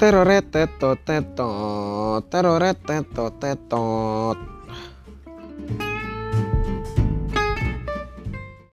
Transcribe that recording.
Teroretetot, tetot, teroretetot, tetot.